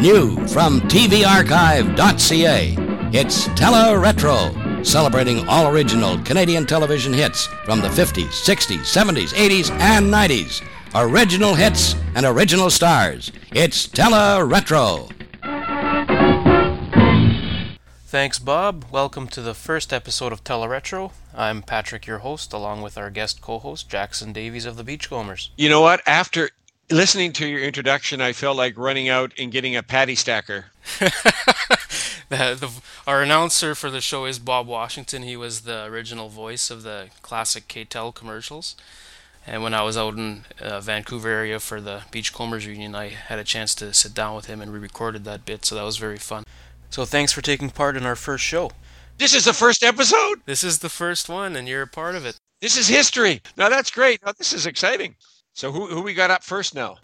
New from TVArchive.ca, it's Tele Retro, celebrating all original Canadian television hits from the 50s, 60s, 70s, 80s, and 90s. Original hits and original stars. It's Tele Retro. Thanks, Bob. Welcome to the first episode of Teleretro. I'm Patrick, your host, along with our guest co-host Jackson Davies of the Beachcombers. You know what? After listening to your introduction, I felt like running out and getting a patty stacker. the, the, our announcer for the show is Bob Washington. He was the original voice of the classic K-Tel commercials. And when I was out in uh, Vancouver area for the Beachcombers reunion, I had a chance to sit down with him and we recorded that bit, so that was very fun. So thanks for taking part in our first show. This is the first episode. This is the first one, and you're a part of it. This is history. Now that's great. Now this is exciting. So who who we got up first now?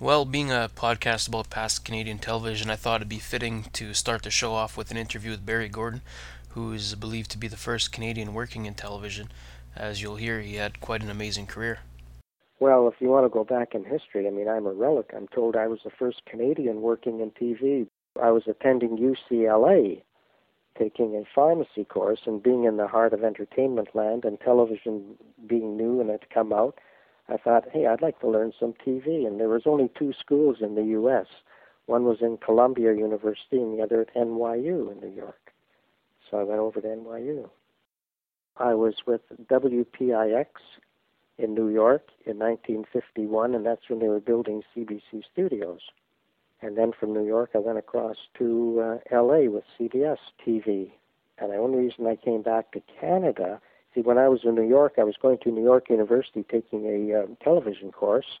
Well, being a podcast about past Canadian television, I thought it'd be fitting to start the show off with an interview with Barry Gordon, who is believed to be the first Canadian working in television. As you'll hear, he had quite an amazing career. Well, if you want to go back in history, I mean, I'm a relic. I'm told I was the first Canadian working in TV. I was attending UCLA, taking a pharmacy course, and being in the heart of entertainment land and television being new and had come out. I thought, hey, I'd like to learn some TV. And there was only two schools in the U.S. One was in Columbia University and the other at NYU in New York. So I went over to NYU. I was with WPIX in New York in 1951, and that's when they were building CBC studios. And then from New York, I went across to uh, LA with CBS TV. And the only reason I came back to Canada See, when I was in New York, I was going to New York University taking a uh, television course,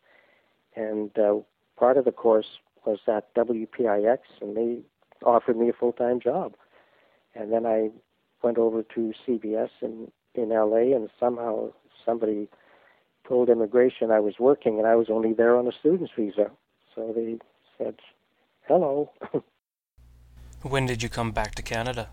and uh, part of the course was at WPIX, and they offered me a full-time job. And then I went over to CBS in in LA, and somehow somebody told immigration I was working, and I was only there on a student's visa. So they said, "Hello." when did you come back to Canada?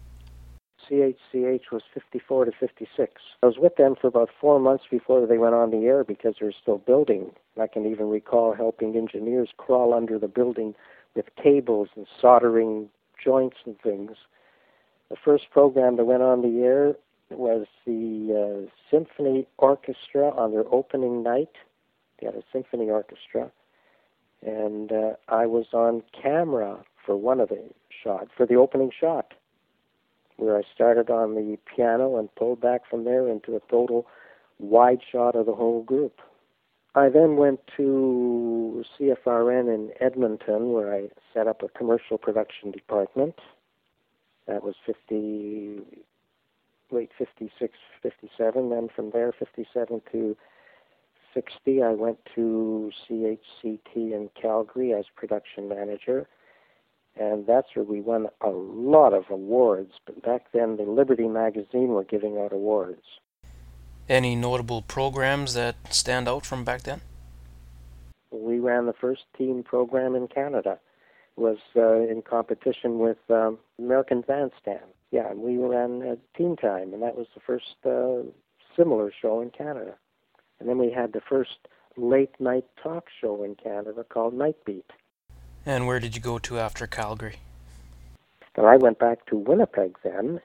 CHCH was 54 to 56. I was with them for about four months before they went on the air because they were still building. I can even recall helping engineers crawl under the building with cables and soldering joints and things. The first program that went on the air was the uh, Symphony Orchestra on their opening night. They had a symphony orchestra. And uh, I was on camera for one of the shots, for the opening shot where I started on the piano and pulled back from there into a total wide shot of the whole group. I then went to CFRN in Edmonton, where I set up a commercial production department. That was 50, late 56, 57. Then from there, 57 to 60, I went to CHCT in Calgary as production manager and that's where we won a lot of awards. But back then, the Liberty magazine were giving out awards. Any notable programs that stand out from back then? We ran the first teen program in Canada. It was uh, in competition with um, American Bandstand. Yeah, and we ran uh, Teen Time, and that was the first uh, similar show in Canada. And then we had the first late night talk show in Canada called Night Beat. And where did you go to after Calgary? Well, I went back to Winnipeg then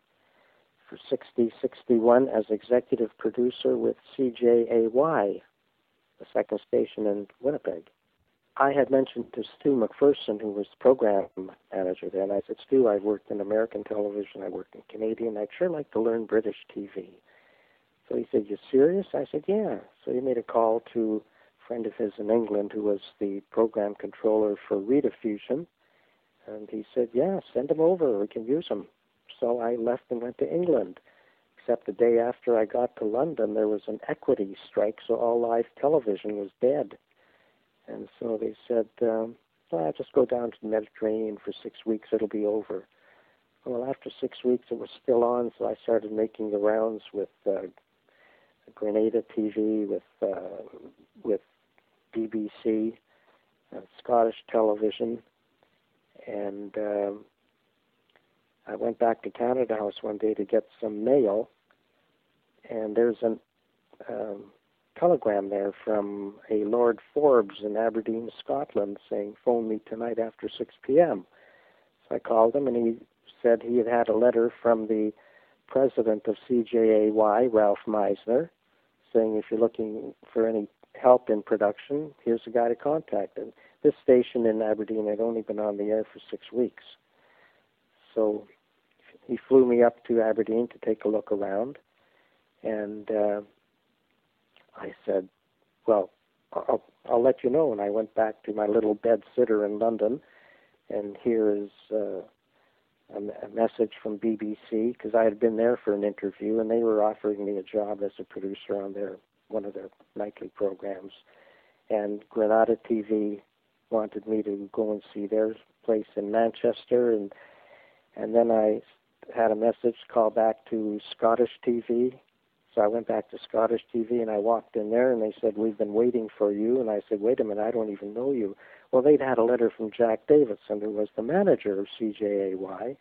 for 60 61 as executive producer with CJAY, the second station in Winnipeg. I had mentioned to Stu McPherson, who was program manager then, I said, Stu, I've worked in American television, I worked in Canadian, I'd sure like to learn British TV. So he said, You serious? I said, Yeah. So he made a call to friend of his in England who was the program controller for Rediffusion. And he said, Yeah, send him over. We can use him. So I left and went to England. Except the day after I got to London, there was an equity strike, so all live television was dead. And so they said, um, well, I'll just go down to the Mediterranean for six weeks, it'll be over. Well, after six weeks, it was still on, so I started making the rounds with uh, Granada TV, with uh, with BBC, uh, Scottish television, and um, I went back to Canada House one day to get some mail, and there's an um, telegram there from a Lord Forbes in Aberdeen, Scotland, saying, "Phone me tonight after 6 p.m." So I called him, and he said he had had a letter from the president of CJAY, Ralph Meisner, saying if you're looking for any help in production, here's a guy to contact. And this station in Aberdeen had only been on the air for six weeks. So he flew me up to Aberdeen to take a look around. And uh, I said, well, I'll, I'll let you know. And I went back to my little bed sitter in London. And here is uh, a, a message from BBC because I had been there for an interview and they were offering me a job as a producer on their one of their nightly programs. And Granada TV wanted me to go and see their place in Manchester and and then I had a message call back to Scottish TV. So I went back to Scottish TV and I walked in there and they said, We've been waiting for you. And I said, Wait a minute, I don't even know you. Well, they'd had a letter from Jack Davidson, who was the manager of CJAY,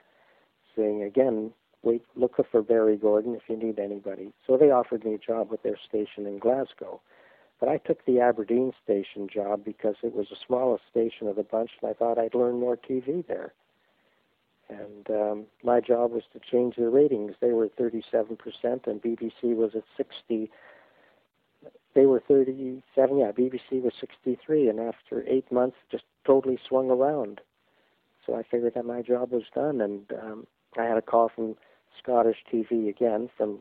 saying, Again, wait, look for Barry Gordon if you need anybody. So they offered me a job with their station in Glasgow. But I took the Aberdeen station job because it was the smallest station of the bunch and I thought I'd learn more TV there. And um, my job was to change the ratings. They were 37%, and BBC was at 60. They were 37. Yeah, BBC was 63, and after eight months, just totally swung around. So I figured that my job was done, and um, I had a call from Scottish TV again from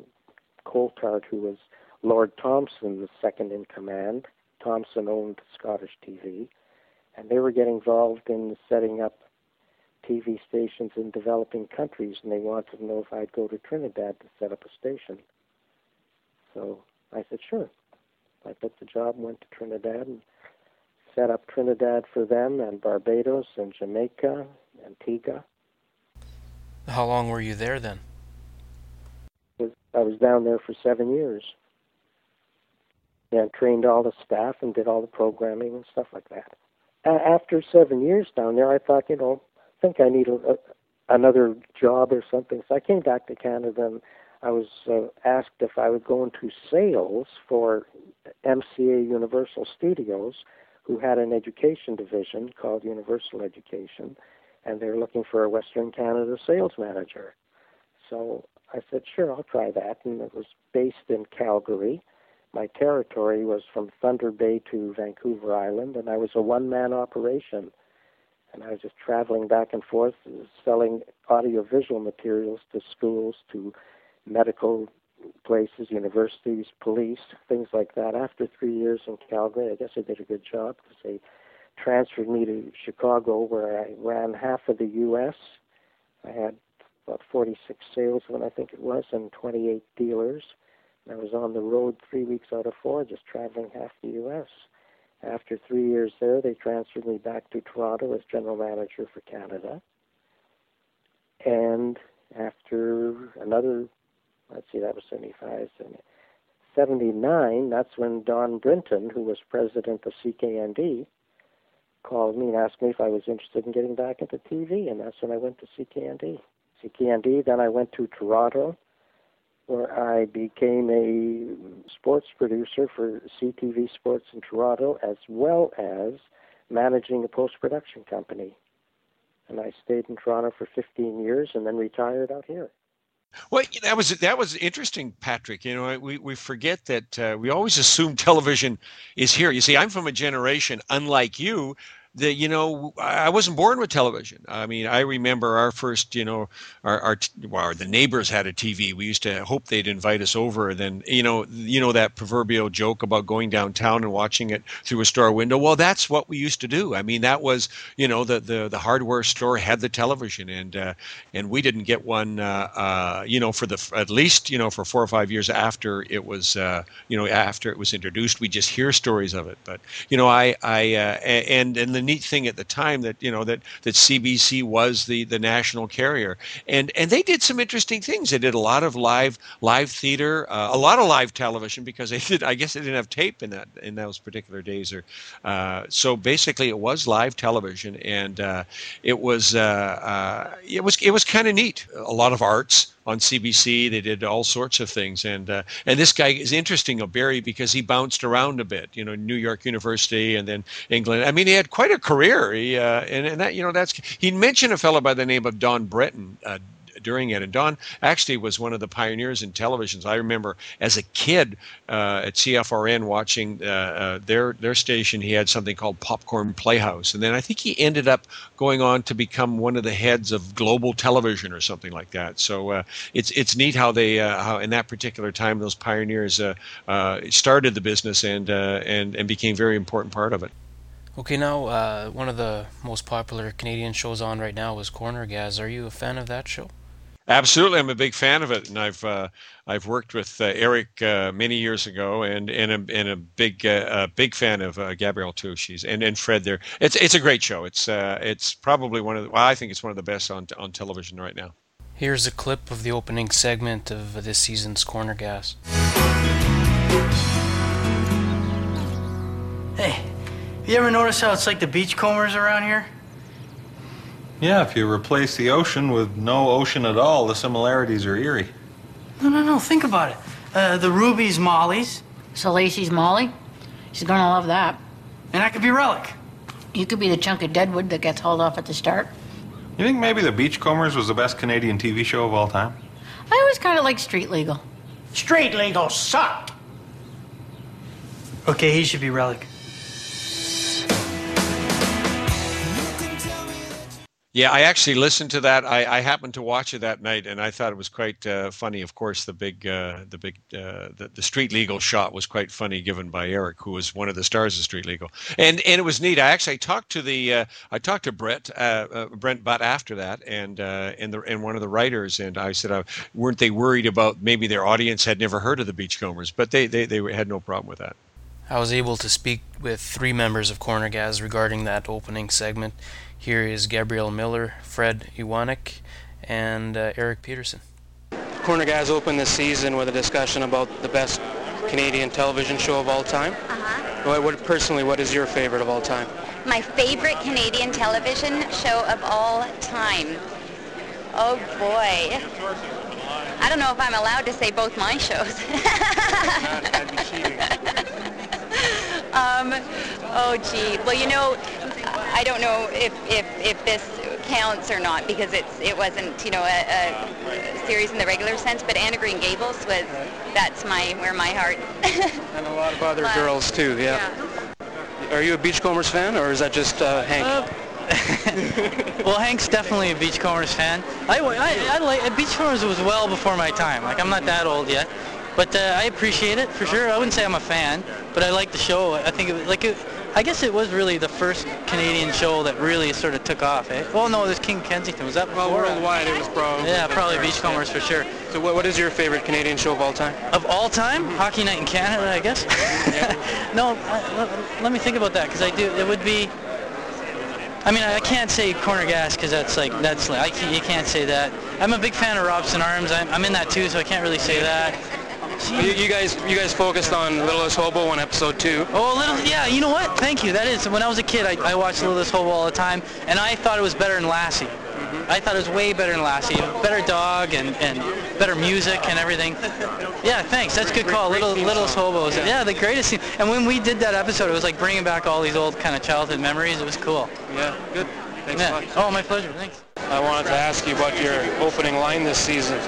Coulthard, who was Lord Thomson's second in command. Thomson owned Scottish TV, and they were getting involved in setting up TV stations in developing countries, and they wanted to know if I'd go to Trinidad to set up a station. So I said, sure. I took the job went to Trinidad and set up Trinidad for them, and Barbados, and Jamaica, Antigua. How long were you there then? I was down there for seven years. And trained all the staff and did all the programming and stuff like that. After seven years down there, I thought, you know, I think I need a, a, another job or something. So I came back to Canada and I was uh, asked if I would go into sales for MCA Universal Studios, who had an education division called Universal Education, and they were looking for a Western Canada sales manager. So I said, sure, I'll try that. And it was based in Calgary. My territory was from Thunder Bay to Vancouver Island, and I was a one man operation and I was just traveling back and forth, selling audiovisual materials to schools, to medical places, universities, police, things like that. After three years in Calgary, I guess I did a good job because they transferred me to Chicago, where I ran half of the U.S. I had about 46 salesmen, I think it was, and 28 dealers. And I was on the road three weeks out of four, just traveling half the U.S. After three years there, they transferred me back to Toronto as general manager for Canada. And after another, let's see, that was 75, 79, that's when Don Brinton, who was president of CKND, called me and asked me if I was interested in getting back into TV, and that's when I went to CKND. CKND, then I went to Toronto where I became a sports producer for CTV Sports in Toronto, as well as managing a post production company. And I stayed in Toronto for 15 years and then retired out here. Well, that was that was interesting, Patrick. You know, we, we forget that uh, we always assume television is here. You see, I'm from a generation, unlike you, that you know I wasn't born with television. I mean, I remember our first, you know, our, our well, the neighbors had a TV. We used to hope they'd invite us over. Then you know, you know that proverbial joke about going downtown and watching it through a store window. Well, that's what we used to do. I mean, that was you know the the, the hardware store had the television, and uh, and we didn't get one, uh, uh, you know, for the at least you know for four or five years after it was uh, you know after it was introduced. We just hear stories of it, but you know, I I uh, and and the the neat thing at the time that you know that that CBC was the the national carrier, and and they did some interesting things. They did a lot of live live theater, uh, a lot of live television because they did. I guess they didn't have tape in that in those particular days, or uh, so basically it was live television, and uh, it was uh, uh, it was it was kind of neat. A lot of arts on CBC. They did all sorts of things, and uh, and this guy is interesting, Barry, because he bounced around a bit. You know, New York University and then England. I mean, he had quite a career. He, uh, and and that you know that's he mentioned a fellow by the name of Don Brinton. Uh, during it. And Don actually was one of the pioneers in televisions. I remember as a kid uh, at CFRN watching uh, uh, their their station. He had something called Popcorn Playhouse, and then I think he ended up going on to become one of the heads of Global Television or something like that. So uh, it's it's neat how they uh, how in that particular time those pioneers uh, started the business and and and became very important part of it. Okay, now one of the most popular Canadian shows on right now is Corner Gas. Are you a fan of that show? Absolutely, I'm a big fan of it, and I've uh, I've worked with uh, Eric uh, many years ago, and and a, and a big uh, a big fan of uh, Gabrielle too. She's and, and Fred there. It's it's a great show. It's uh, it's probably one of the, well, I think it's one of the best on on television right now. Here's a clip of the opening segment of this season's Corner Gas. Hey, you ever notice how it's like the beachcombers around here? Yeah, if you replace the ocean with no ocean at all, the similarities are eerie. No, no, no. Think about it. Uh, the Ruby's Molly's. So Lacey's Molly? She's gonna love that. And I could be Relic. You could be the chunk of deadwood that gets hauled off at the start. You think maybe The Beachcombers was the best Canadian TV show of all time? I always kind of liked Street Legal. Street Legal sucked. Okay, he should be Relic. Yeah, I actually listened to that. I, I happened to watch it that night, and I thought it was quite uh, funny. Of course, the big, uh, the big, uh, the, the street legal shot was quite funny, given by Eric, who was one of the stars of Street Legal, and and it was neat. I actually talked to the, uh, I talked to Brett, uh, uh, Brent Butt after that, and and the and one of the writers, and I said, weren't they worried about maybe their audience had never heard of the Beachcombers, but they they they had no problem with that. I was able to speak with three members of Corner Gas regarding that opening segment. Here is Gabrielle Miller, Fred Ewanuick, and uh, Eric Peterson. Corner Gas opened this season with a discussion about the best Canadian television show of all time. Uh-huh. What, what, personally, what is your favorite of all time? My favorite Canadian television show of all time. Oh boy. I don't know if I'm allowed to say both my shows. um, oh gee. Well, you know, I don't know if, if, if this counts or not because it's it wasn't you know a, a series in the regular sense, but Anne of Green Gables was that's my where my heart. and a lot of other uh, girls too. Yeah. yeah. Are you a Beachcombers fan or is that just uh, Hank? Uh, well, Hank's definitely a Beachcombers fan. I, I, I like Beachcombers was well before my time. Like I'm not that old yet, but uh, I appreciate it for sure. I wouldn't say I'm a fan, but I like the show. I think it was like it, I guess it was really the first Canadian show that really sort of took off, eh? Well, no, it was King Kensington. Was that before? Well, worldwide it was probably. Yeah, probably Beachcombers for sure. So what, what is your favorite Canadian show of all time? Of all time? Mm-hmm. Hockey Night in Canada, I guess. no, I, let me think about that because I do. It would be. I mean, I can't say Corner Gas because that's like that's like I can't, you can't say that. I'm a big fan of Robson Arms. I'm, I'm in that too, so I can't really say that. You, you, guys, you guys focused on Littlest Hobo on episode two. Oh, little, yeah. You know what? Thank you. That is when I was a kid, I, I watched Littlest Hobo all the time, and I thought it was better than Lassie. Mm-hmm. I thought it was way better than Lassie. Better dog and, and better music and everything. Yeah, thanks. That's a good call. Little Littlest Hobos. Yeah. yeah, the greatest scene. And when we did that episode, it was like bringing back all these old kind of childhood memories. It was cool. Yeah, good. Thanks yeah. Oh, my pleasure. Thanks. I wanted to ask you about your opening line this season.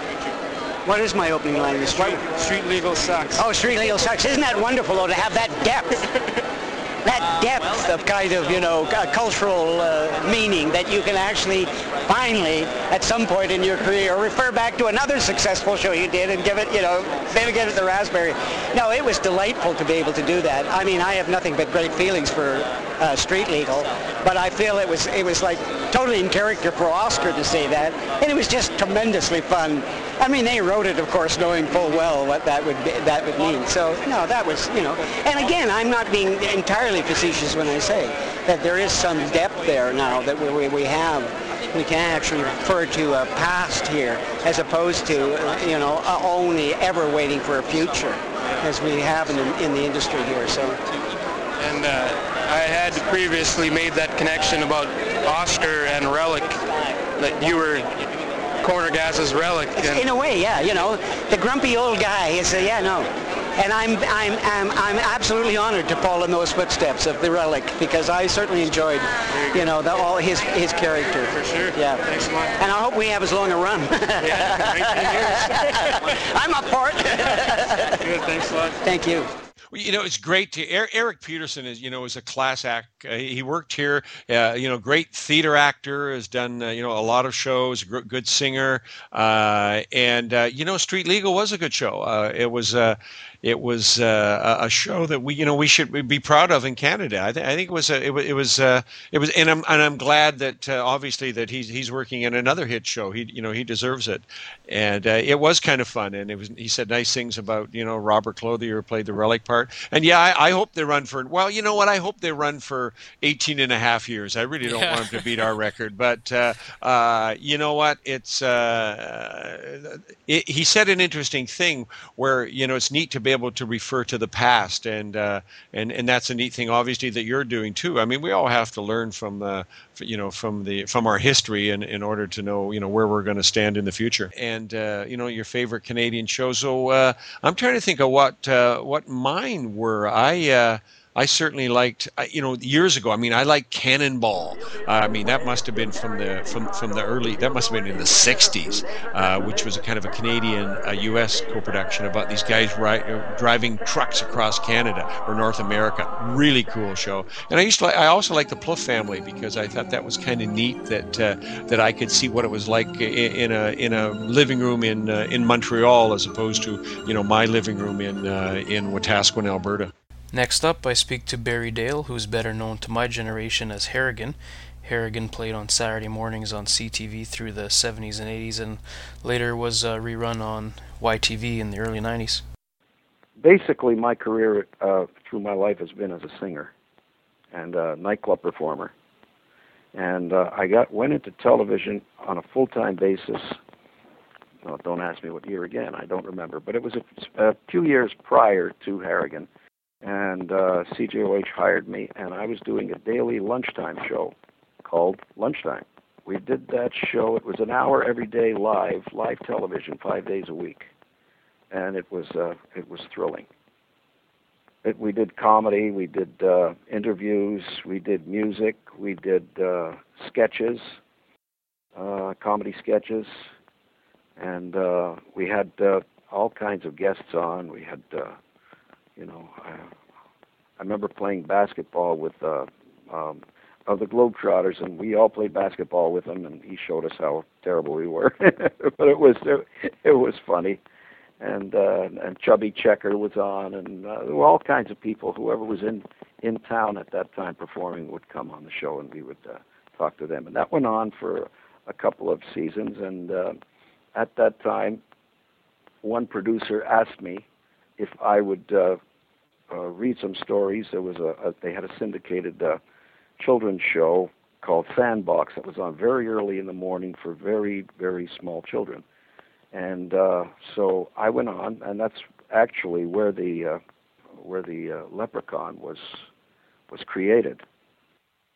What is my opening line this Street, street legal sucks. Oh, street legal sucks. Isn't that wonderful, though, to have that depth? that depth of kind of, you know, cultural uh, meaning that you can actually finally, at some point in your career, or refer back to another successful show you did and give it, you know, maybe give it the raspberry. No, it was delightful to be able to do that. I mean, I have nothing but great feelings for uh, Street Legal, but I feel it was it was like totally in character for Oscar to say that, and it was just tremendously fun. I mean, they wrote it, of course, knowing full well what that would be, that would mean. So, no, that was, you know. And again, I'm not being entirely facetious when I say that there is some depth there now that we, we have we can actually refer to a past here as opposed to, you know, only ever waiting for a future as we have in, in the industry here. So. And uh, I had previously made that connection about Oscar and Relic that you were corner gas's relic. In a way, yeah. You know, the grumpy old guy is, uh, yeah, no. And I'm, I'm, I'm, I'm absolutely honored to follow in those footsteps of the relic because I certainly enjoyed, you, you know, the, all his his character. For sure. Yeah. Thanks a lot. And I hope we have as long a run. yeah, 19 years. I'm up for it. Good. Thanks a lot. Thank you. Well, you know, it's great to Eric Peterson is, you know, is a class act. Uh, he worked here, uh, you know, great theater actor, has done, uh, you know, a lot of shows, good singer. Uh, and, uh, you know, Street Legal was a good show. Uh, it was, it was uh, a show that we, you know, we should be proud of in Canada. I, th- I think it was, a, it, it was, uh, it was, and I'm, and I'm glad that uh, obviously that he's he's working in another hit show. He, you know, he deserves it, and uh, it was kind of fun. And it was, he said nice things about, you know, Robert Clothier who played the relic part. And yeah, I, I, hope they run for. Well, you know what? I hope they run for 18 and a half years. I really don't yeah. want them to beat our record, but uh, uh, you know what? It's. It, he said an interesting thing where you know it's neat to be able to refer to the past, and uh, and and that's a neat thing, obviously, that you're doing too. I mean, we all have to learn from the, you know, from the from our history, in, in order to know, you know, where we're going to stand in the future. And uh, you know, your favorite Canadian show. So uh, I'm trying to think of what uh, what mine were. I uh, I certainly liked, you know, years ago. I mean, I liked Cannonball. Uh, I mean, that must have been from the from from the early. That must have been in the '60s, uh, which was a kind of a Canadian uh, U.S. co-production about these guys ri- driving trucks across Canada or North America. Really cool show. And I used to. Like, I also liked the Plouffe family because I thought that was kind of neat that uh, that I could see what it was like in, in a in a living room in uh, in Montreal as opposed to you know my living room in uh, in Wetaskiwin, Alberta. Next up, I speak to Barry Dale, who's better known to my generation as Harrigan. Harrigan played on Saturday mornings on CTV through the 70s and 80s and later was uh, rerun on YTV in the early 90s. Basically, my career uh, through my life has been as a singer and a nightclub performer. And uh, I got went into television on a full-time basis. Don't ask me what year again. I don't remember, but it was a, a few years prior to Harrigan and uh, CJOH hired me, and I was doing a daily lunchtime show called Lunchtime. We did that show. It was an hour every day, live, live television, five days a week, and it was uh, it was thrilling. It, we did comedy, we did uh, interviews, we did music, we did uh, sketches, uh, comedy sketches, and uh, we had uh, all kinds of guests on. We had uh, you know, I, I remember playing basketball with uh, um, of the Globetrotters, and we all played basketball with him, and he showed us how terrible we were. but it was it, it was funny, and uh, and Chubby Checker was on, and uh, there were all kinds of people. Whoever was in in town at that time performing would come on the show, and we would uh, talk to them, and that went on for a couple of seasons. And uh, at that time, one producer asked me if I would uh, uh, read some stories. There was a, a they had a syndicated uh, children's show called Sandbox that was on very early in the morning for very very small children, and uh, so I went on, and that's actually where the uh, where the uh, leprechaun was was created.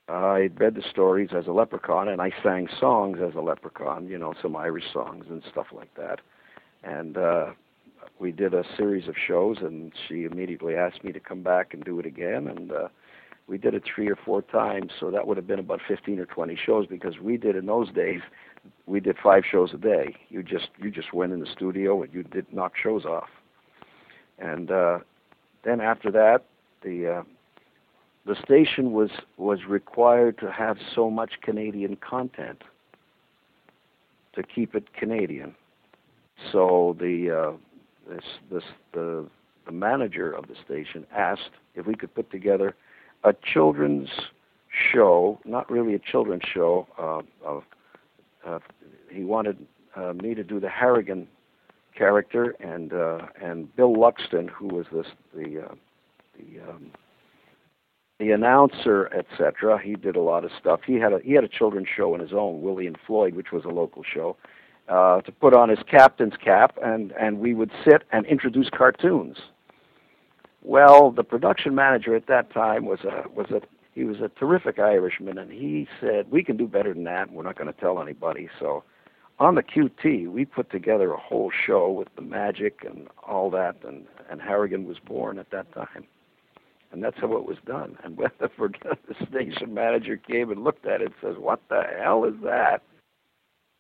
I read the stories as a leprechaun, and I sang songs as a leprechaun. You know, some Irish songs and stuff like that. And uh, we did a series of shows, and she immediately asked me to come back and do it again. And uh, we did it three or four times, so that would have been about 15 or 20 shows because we did in those days. We did five shows a day. You just you just went in the studio and you did knock shows off. And uh, then after that, the uh, the station was was required to have so much Canadian content to keep it Canadian. So the uh, this this the the manager of the station asked if we could put together a children's show, not really a children's show. Uh, of, uh, he wanted uh, me to do the Harrigan character, and uh, and Bill Luxton, who was this the uh, the um, the announcer, etc. He did a lot of stuff. He had a he had a children's show in his own, Willie and Floyd, which was a local show uh, to put on his captain's cap, and, and we would sit and introduce cartoons. Well, the production manager at that time was a was a he was a terrific Irishman, and he said we can do better than that. We're not going to tell anybody. So, on the QT, we put together a whole show with the magic and all that, and and Harrigan was born at that time, and that's how it was done. And when the, the station manager came and looked at it, and says, "What the hell is that?"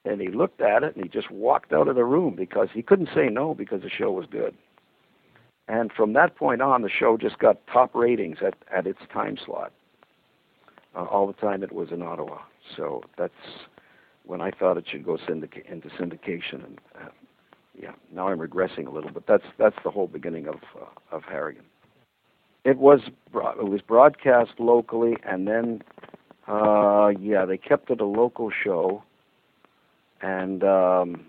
And he looked at it and he just walked out of the room because he couldn't say no because the show was good. And from that point on, the show just got top ratings at, at its time slot. Uh, all the time it was in Ottawa. So that's when I thought it should go syndica- into syndication. And uh, yeah, now I'm regressing a little, but that's that's the whole beginning of uh, of Harrigan. It was it was broadcast locally, and then uh, yeah, they kept it a local show, and um,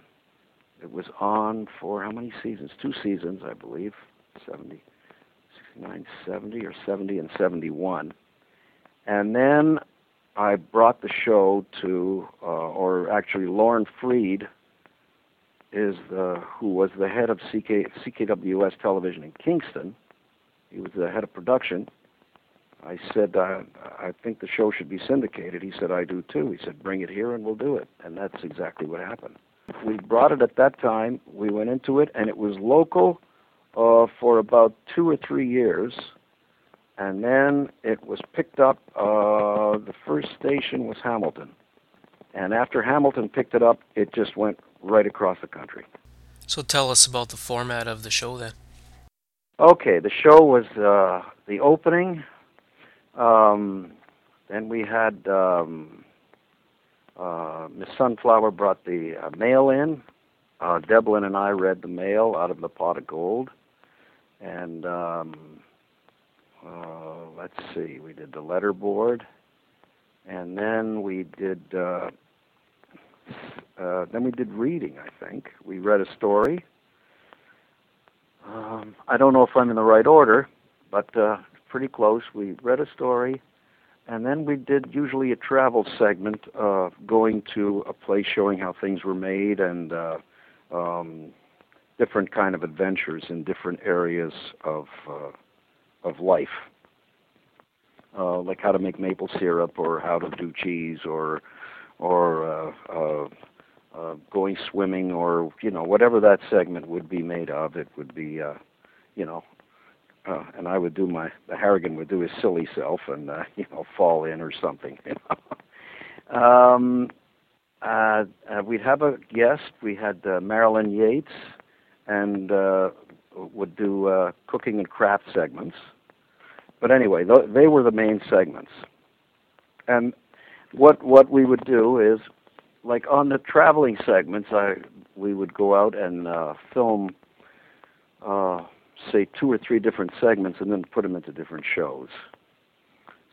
it was on for how many seasons? Two seasons, I believe. 70, 69, 70, or 70 and 71. And then I brought the show to, uh, or actually Loren Freed is the who was the head of CK, CKWS Television in Kingston. He was the head of production. I said, uh, I think the show should be syndicated. He said, I do too. He said, bring it here and we'll do it. And that's exactly what happened. We brought it at that time. We went into it, and it was local uh, for about two or three years, and then it was picked up. Uh, the first station was Hamilton, and after Hamilton picked it up, it just went right across the country. So tell us about the format of the show then. Okay, the show was uh, the opening. Um, then we had um, uh, Miss Sunflower brought the uh, mail in. Uh, Devlin and I read the mail out of the pot of gold and um, uh, let's see, we did the letterboard, and then we did uh, uh, then we did reading. I think we read a story. Um, I don't know if I'm in the right order, but uh, pretty close. We read a story, and then we did usually a travel segment, uh, going to a place showing how things were made and uh, um, different kind of adventures in different areas of uh, of life, uh, like how to make maple syrup or how to do cheese or or uh, uh, uh, going swimming or you know whatever that segment would be made of. It would be uh, you know. Uh, and I would do my the Harrigan would do his silly self and uh, you know fall in or something. You know? um, uh, uh, we'd have a guest. We had uh, Marilyn Yates, and uh, would do uh, cooking and craft segments. But anyway, th- they were the main segments. And what what we would do is, like on the traveling segments, I we would go out and uh, film, uh, say two or three different segments, and then put them into different shows.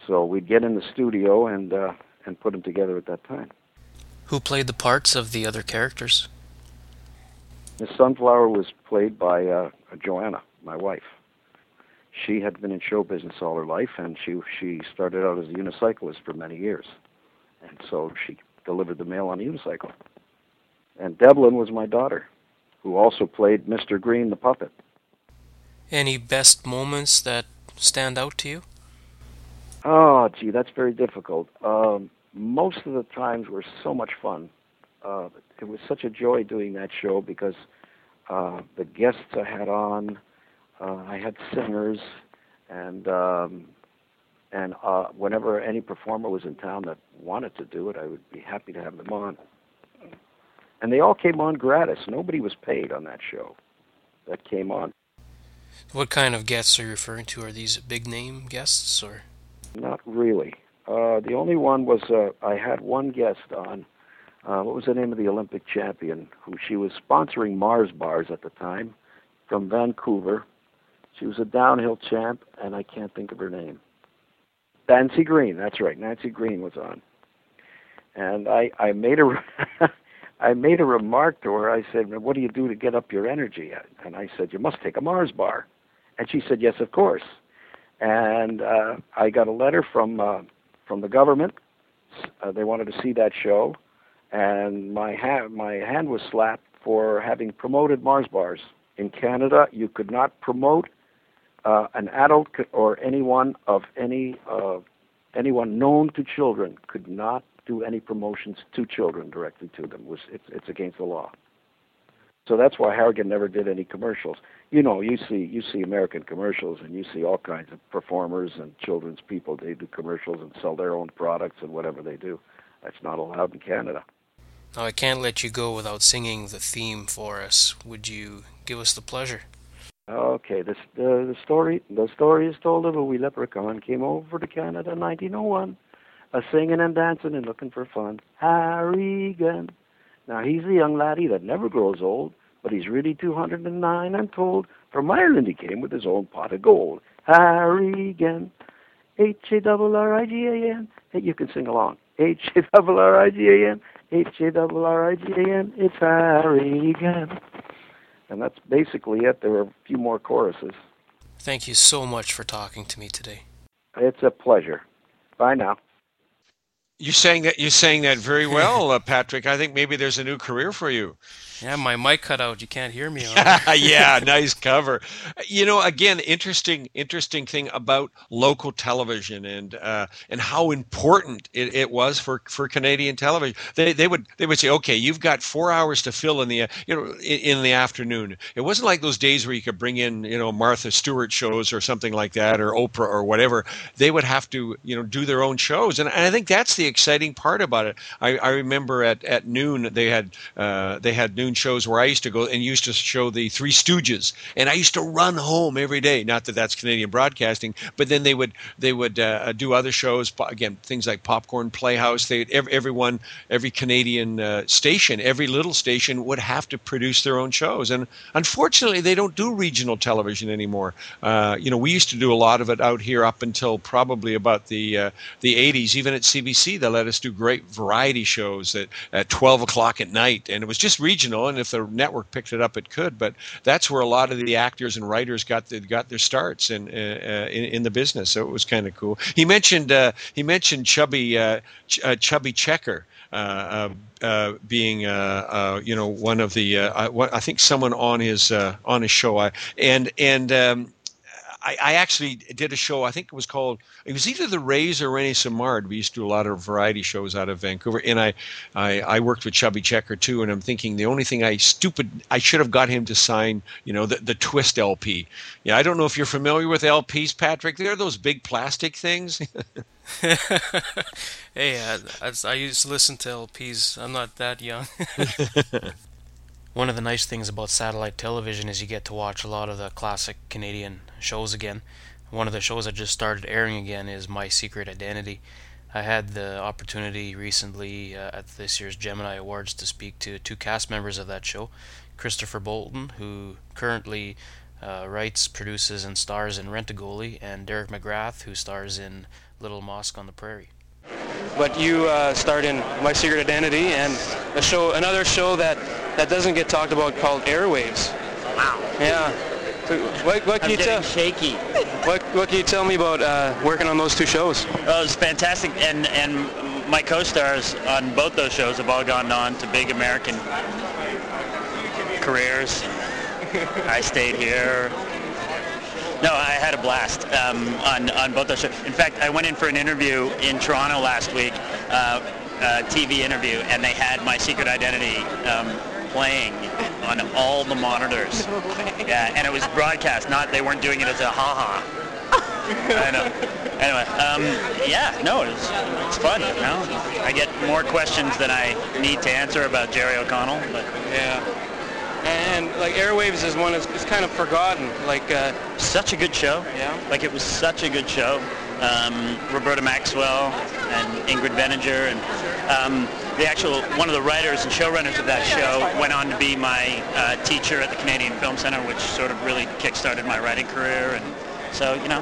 So we'd get in the studio and uh, and put them together at that time. Who played the parts of the other characters? Miss Sunflower was played by uh, Joanna, my wife. She had been in show business all her life, and she she started out as a unicyclist for many years, and so she delivered the mail on a unicycle. And Devlin was my daughter, who also played Mr. Green the puppet. Any best moments that stand out to you? Oh, gee, that's very difficult. Um, most of the times were so much fun. Uh, it was such a joy doing that show because uh, the guests I had on, uh, I had singers, and um, and uh, whenever any performer was in town that wanted to do it, I would be happy to have them on. And they all came on gratis. Nobody was paid on that show that came on. What kind of guests are you referring to? Are these big name guests or? Not really. Uh, the only one was uh, I had one guest on uh, what was the name of the Olympic champion who she was sponsoring Mars bars at the time from Vancouver. She was a downhill champ, and I can't think of her name. Nancy Greene. that's right. Nancy Greene was on, and I I made a I made a remark to her. I said, "What do you do to get up your energy?" And I said, "You must take a Mars bar," and she said, "Yes, of course." And uh, I got a letter from uh, from the government. Uh, they wanted to see that show, and my hand my hand was slapped for having promoted Mars bars in Canada. You could not promote uh, an adult or anyone of any uh, anyone known to children could not do any promotions to children directly to them. It was it's, it's against the law. So that's why Harrigan never did any commercials. You know, you see you see American commercials and you see all kinds of performers and children's people. They do commercials and sell their own products and whatever they do. That's not allowed in Canada. Now I can't let you go without singing the theme for us. Would you give us the pleasure? Okay, this the the story the story is told of a wee leprechaun came over to Canada in 1901, a singing and dancing and looking for fun. Harrigan. Now he's a young laddie that never grows old, but he's really 209, I'm told. From Ireland he came with his own pot of gold. Harrigan. H-A-R-R-I-G-A-N. Hey, you can sing along. H-A-R-R-I-G-A-N. H-A-R-R-I-G-A-N. It's Harrigan. And that's basically it. There were a few more choruses. Thank you so much for talking to me today. It's a pleasure. Bye now. You're saying that you're saying that very well, uh, Patrick. I think maybe there's a new career for you. Yeah, my mic cut out. You can't hear me. yeah, nice cover. You know, again, interesting, interesting thing about local television and uh, and how important it, it, was for, for Canadian television. They, they would they would say, okay, you've got four hours to fill in the you know in, in the afternoon. It wasn't like those days where you could bring in you know Martha Stewart shows or something like that or Oprah or whatever. They would have to you know do their own shows, and, and I think that's the exciting part about it. I, I remember at, at noon they had uh, they had noon shows where I used to go and used to show the Three Stooges, and I used to run home every day. Not that that's Canadian broadcasting, but then they would they would uh, do other shows again, things like Popcorn Playhouse. They every, everyone every Canadian uh, station, every little station would have to produce their own shows, and unfortunately they don't do regional television anymore. Uh, you know, we used to do a lot of it out here up until probably about the uh, the 80s. Even at CBC, they let us do great variety shows at, at 12 o'clock at night, and it was just regional and if the network picked it up, it could. But that's where a lot of the actors and writers got the, got their starts in, uh, in, in the business. So it was kind of cool. He mentioned uh, he mentioned Chubby uh, Ch- uh, Chubby Checker. Uh, uh, being you know one of the I, think someone on his on his show I, and and um, I, I, actually did a show. I think it was called. It was either the Rays or René Simard. We used to do a lot of variety shows out of Vancouver, and I, I, I worked with Chubby Checker too. And I'm thinking the only thing I stupid I should have got him to sign, you know, the the Twist LP. Yeah, I don't know if you're familiar with LPs, Patrick. They're those big plastic things. hey, I, I used to listen to LPs. I'm not that young. One of the nice things about satellite television is you get to watch a lot of the classic Canadian shows again. One of the shows I just started airing again is My Secret Identity. I had the opportunity recently uh, at this year's Gemini Awards to speak to two cast members of that show Christopher Bolton, who currently uh, writes, produces, and stars in Rent a Goalie, and Derek McGrath, who stars in Little Mosque on the Prairie. But you uh, starred in My Secret Identity and a show, another show that, that doesn't get talked about called Airwaves. Wow. Yeah. What, what can I'm you tell? shaky. What, what can you tell me about uh, working on those two shows? Oh, it was fantastic, and and my co-stars on both those shows have all gone on to big American careers. I stayed here. No, I had a blast um, on on both those shows. In fact, I went in for an interview in Toronto last week, uh, a TV interview, and they had my secret identity um, playing on all the monitors. No yeah, and it was broadcast. Not they weren't doing it as a ha-ha. I know. Anyway, um, yeah, no, it's it's fun. You know? I get more questions than I need to answer about Jerry O'Connell. But yeah, and like Airwaves is one is kind of forgotten. Like uh, such a good show. Yeah. Like it was such a good show. Um, Roberta Maxwell and Ingrid Veninger and um, the actual one of the writers and showrunners of that show went on to be my uh, teacher at the Canadian Film Center, which sort of really kick-started my writing career. And so, you know,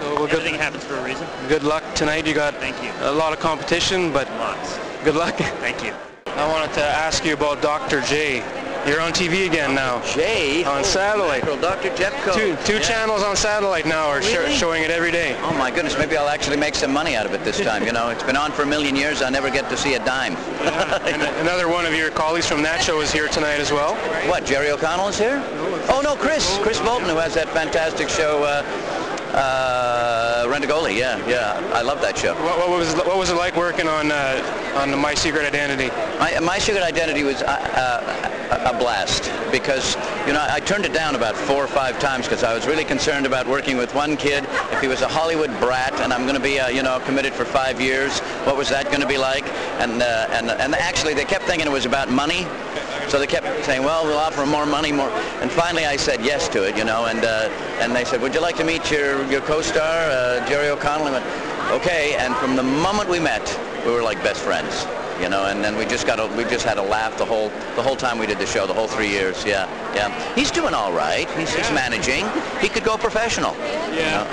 so well, everything good, happens for a reason. Good luck tonight. You got Thank you. a lot of competition, but Lots. good luck. Thank you. I wanted to ask you about Dr. J. You're on TV again now. Jay? On satellite. Dr. Jeffcoate. Two, two yeah. channels on satellite now are really? sh- showing it every day. Oh my goodness, maybe I'll actually make some money out of it this time. You know, it's been on for a million years. I never get to see a dime. Yeah. another one of your colleagues from that show is here tonight as well. What, Jerry O'Connell is here? Oh no, Chris. Chris Bolton, who has that fantastic show. Uh, uh, uh, Yeah, yeah. I love that show. What, what was what was it like working on uh, on My Secret Identity? My, My Secret Identity was uh, uh, a blast because you know I turned it down about four or five times because I was really concerned about working with one kid. If he was a Hollywood brat and I'm going to be uh, you know committed for five years, what was that going to be like? And uh, and and actually they kept thinking it was about money. So they kept saying, well, we'll offer more money, more. And finally I said yes to it, you know, and uh, and they said, would you like to meet your, your co-star, uh, Jerry O'Connell? I went, okay. And from the moment we met, we were like best friends, you know, and then we just got a, we just had a laugh the whole the whole time we did the show, the whole three years. Yeah, yeah. He's doing all right. He's, he's managing. He could go professional. Yeah.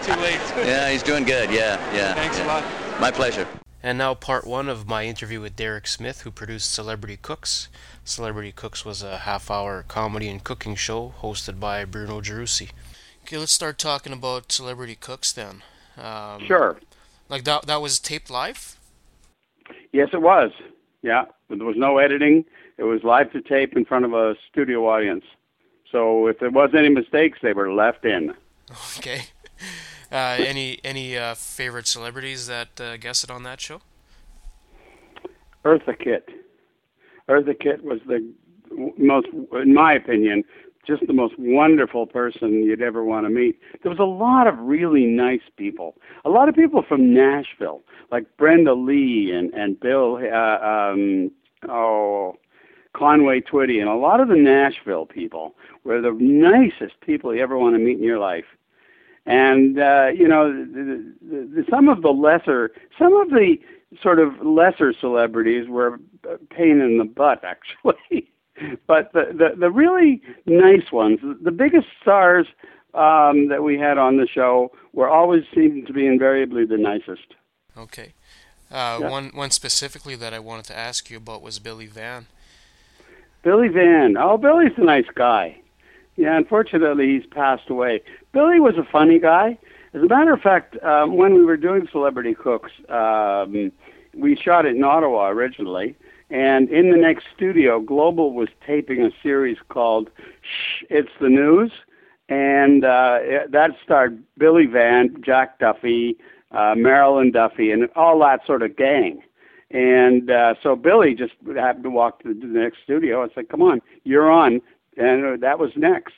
Too late. Yeah, he's doing good. Yeah, yeah. Thanks yeah. a lot. My pleasure. And now part one of my interview with Derek Smith, who produced Celebrity Cooks. Celebrity Cooks was a half-hour comedy and cooking show hosted by Bruno Gerussi. Okay, let's start talking about Celebrity Cooks then. Um, Sure. Like that, that was taped live. Yes, it was. Yeah, there was no editing. It was live to tape in front of a studio audience. So if there was any mistakes, they were left in. Okay. Uh, any any uh, favorite celebrities that uh, guested on that show? Eartha Kitt. Eartha Kitt was the most, in my opinion, just the most wonderful person you'd ever want to meet. There was a lot of really nice people. A lot of people from Nashville, like Brenda Lee and and Bill, uh, um, oh, Conway Twitty, and a lot of the Nashville people were the nicest people you ever want to meet in your life. And uh, you know, the, the, the, some of the lesser, some of the sort of lesser celebrities were a pain in the butt, actually. But the, the the really nice ones, the biggest stars um, that we had on the show, were always seemed to be invariably the nicest. Okay. Uh, Yeah. One one specifically that I wanted to ask you about was Billy Van. Billy Van. Oh, Billy's a nice guy. Yeah, unfortunately, he's passed away. Billy was a funny guy. As a matter of fact, um, when we were doing Celebrity Cooks, um, we shot it in Ottawa originally, and in the next studio, Global was taping a series called Shh, It's the News, and uh, it- that starred Billy Van, Jack Duffy, uh, Marilyn Duffy, and all that sort of gang. And uh, so Billy just happened to walk to the next studio. I said, "Come on, you're on," and uh, that was next.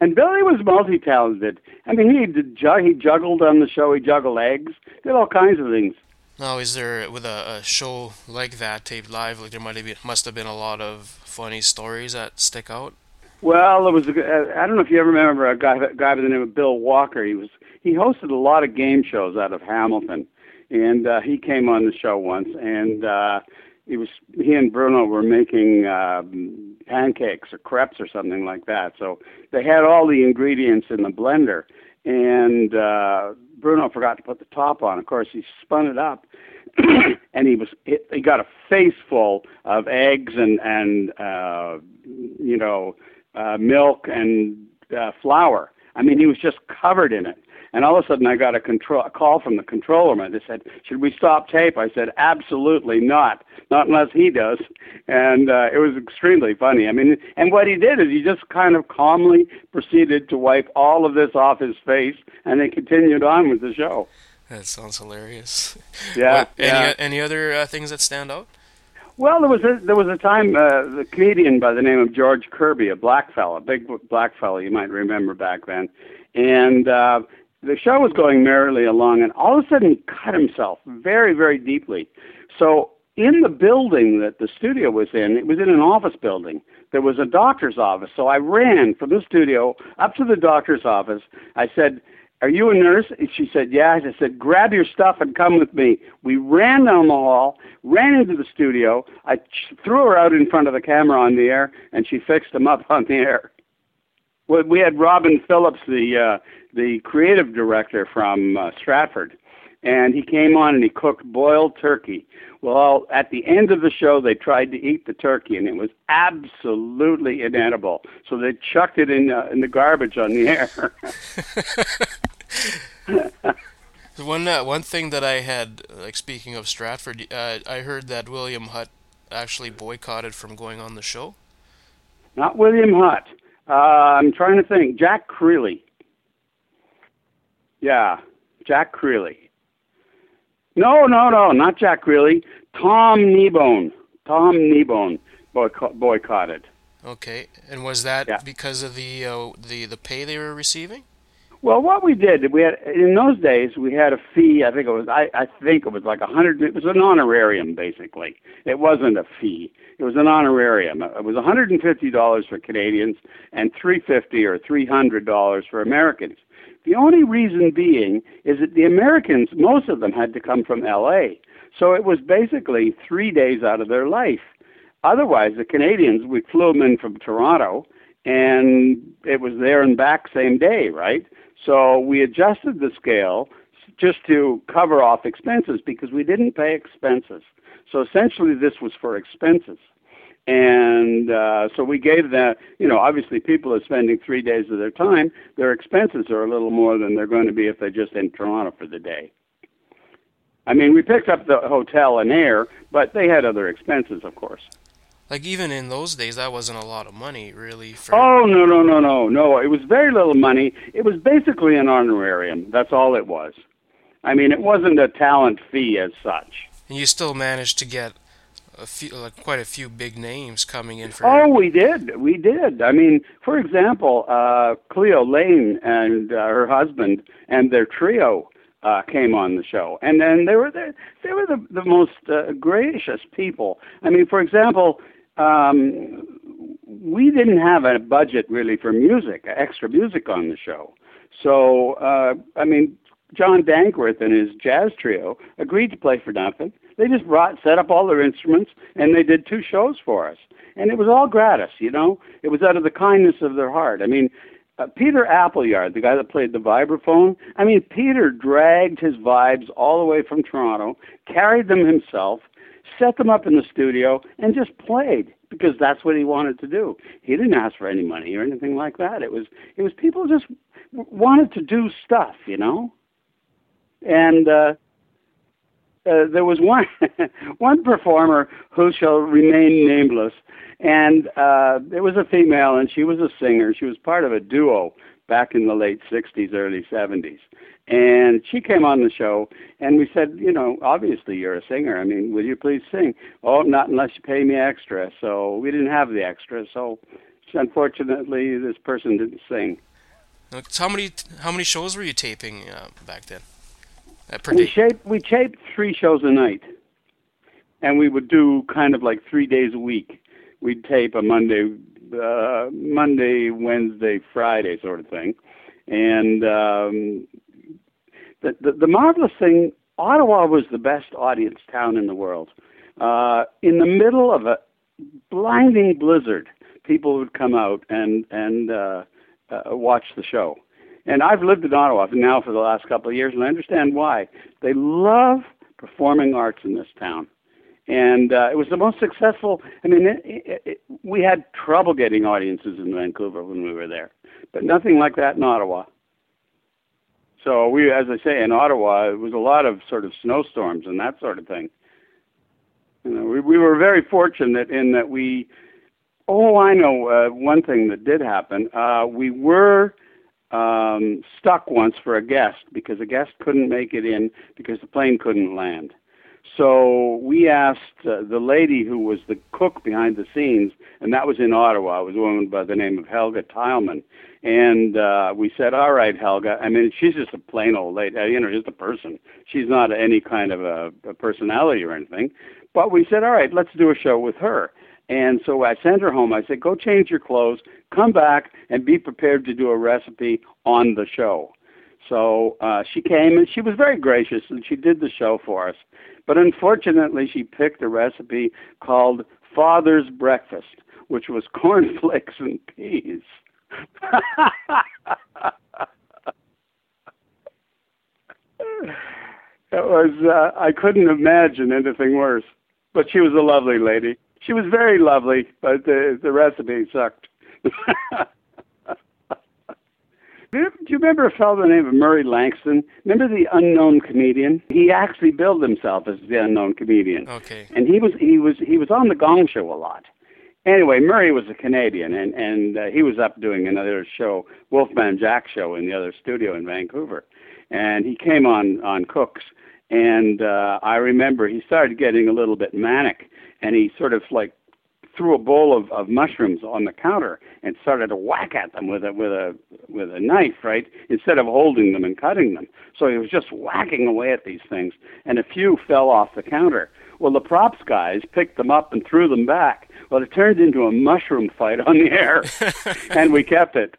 And Billy was multi-talented. I mean, he did he juggled on the show. He juggled eggs, did all kinds of things. Now, is there with a, a show like that taped live? Like there might have been, must have been a lot of funny stories that stick out. Well, it was. A, uh, I don't know if you ever remember a guy, a guy by the name of Bill Walker. He was he hosted a lot of game shows out of Hamilton, and uh, he came on the show once, and uh, he was he and Bruno were making um, pancakes or crepes or something like that. So they had all the ingredients in the blender, and uh, Bruno forgot to put the top on. Of course, he spun it up, and he was he, got a face full of eggs and and uh, you know uh, milk and uh, flour. I mean, he was just covered in it. And all of a sudden, I got a control a call from the control room. They said, "Should we stop tape?" I said, "Absolutely not, not unless he does." And uh, it was extremely funny. I mean, and what he did is he just kind of calmly proceeded to wipe all of this off his face, and they continued on with the show. That sounds hilarious. Yeah, What- any yeah. any other uh, things that stand out? Well, there was a there was a time uh, the comedian by the name of George Kirby, a black fella, a big black fella you might remember back then, and uh, the show was going merrily along, and all of a sudden cut himself very very deeply. So in the building that the studio was in, it was in an office building. There was a doctor's office, so I ran from the studio up to the doctor's office. I said. Are you a nurse? And she said, Yes. I said, Grab your stuff and come with me. We ran down the hall, ran into the studio. I threw her out in front of the camera on the air, and she fixed him up on the air. Well, we had Robin Phillips, the uh, the creative director from uh, Stratford, and he came on and he cooked boiled turkey. Well, at the end of the show, they tried to eat the turkey, and it was absolutely inedible. So they chucked it in uh, in the garbage on the air. One uh, one thing that I had, like speaking of Stratford, uh, I heard that William Hutt actually boycotted from going on the show. Not William Hutt. Uh, I'm trying to think. Jack Creley. Yeah, Jack Creley. No, no, no, not Jack Creley. Tom Kneebone. Tom Kneebone boycott, boycotted. Okay, and was that because of the uh, the the pay they were receiving? Well, what we did, we had in those days we had a fee. I think it was I, I think it was like a hundred. It was an honorarium basically. It wasn't a fee. It was an honorarium. It was one hundred and fifty dollars for Canadians and three fifty or three hundred dollars for Americans. The only reason being is that the Americans, most of them, had to come from L.A. So it was basically three days out of their life. Otherwise, the Canadians, we flew them in from Toronto, and it was there and back same day, right? So we adjusted the scale just to cover off expenses because we didn't pay expenses. So essentially, this was for expenses. And uh, so we gave that, you know, obviously people are spending three days of their time. Their expenses are a little more than they're going to be if they're just in Toronto for the day. I mean, we picked up the hotel and air, but they had other expenses, of course. Like even in those days, that wasn't a lot of money, really. For Oh no no no no no! It was very little money. It was basically an honorarium. That's all it was. I mean, it wasn't a talent fee as such. and you still managed to get a few, like quite a few big names coming in for. Oh, we did. We did. I mean, for example, uh, Cleo Laine and uh, her husband and their trio uh, came on the show, and then they were the, they were the the most uh, gracious people. I mean, for example, um, we didn't have a budget really for music, extra music on the show. So, uh, I mean, John Dankworth and his jazz trio agreed to play for nothing. They just brought, set up all their instruments, and they did two shows for us. And it was all gratis, you know. It was out of the kindness of their heart. I mean, uh, Peter Appleyard, the guy that played the vibraphone, I mean, Peter dragged his vibes all the way from Toronto, carried them himself, set them up in the studio, and just played because that's what he wanted to do. He didn't ask for any money or anything like that. It was it was people just wanted to do stuff, you know. And uh, uh, there was one one performer who shall remain nameless, and uh, it was a female, and she was a singer. She was part of a duo back in the late '60s, early '70s, and she came on the show, and we said, you know, obviously you're a singer. I mean, will you please sing? Oh, not unless you pay me extra. So we didn't have the extra, so unfortunately, this person didn't sing. How many how many shows were you taping uh, back then? Uh, We shaped we taped three shows a night, and we would do kind of like three days a week. We'd tape a Monday, uh, Monday, Wednesday, Friday sort of thing, and um, the, the the marvelous thing, Ottawa was the best audience town in the world. Uh, in the middle of a blinding blizzard, people would come out and and uh, uh, watch the show. And I've lived in Ottawa now for the last couple of years, and I understand why. They love performing arts in this town. And uh, it was the most successful. I mean, it, it, it, we had trouble getting audiences in Vancouver when we were there, but nothing like that in Ottawa. So we, as I say, in Ottawa, it was a lot of sort of snowstorms and that sort of thing. You know, we, we were very fortunate in that we. Oh, I know uh, one thing that did happen. Uh, we were um, stuck once for a guest because a guest couldn't make it in because the plane couldn't land. So we asked uh, the lady who was the cook behind the scenes, and that was in Ottawa. It was a woman by the name of Helga Tileman. And uh, we said, "All right, Helga. I mean, she's just a plain old lady, uh, you know, just a person. She's not any kind of a, a personality or anything." But we said, "All right, let's do a show with her." And so I sent her home. I said, "Go change your clothes, come back, and be prepared to do a recipe on the show." So uh, she came and she was very gracious and she did the show for us. But unfortunately, she picked a recipe called Father's Breakfast, which was cornflakes and peas. it was, uh, I couldn't imagine anything worse. But she was a lovely lady. She was very lovely, but the, the recipe sucked. Do you, do you remember a fellow by the name of Murray Langston? Remember the unknown comedian? He actually billed himself as the unknown comedian. Okay. And he was he was he was on the Gong Show a lot. Anyway, Murray was a Canadian, and and uh, he was up doing another show, Wolfman Jack show, in the other studio in Vancouver. and he came on on Cooks, and uh, I remember he started getting a little bit manic, and he sort of like threw a bowl of, of mushrooms on the counter and started to whack at them with a with a with a knife, right? Instead of holding them and cutting them. So he was just whacking away at these things, and a few fell off the counter. Well, the props guys picked them up and threw them back. Well, it turned into a mushroom fight on the air, and we kept it.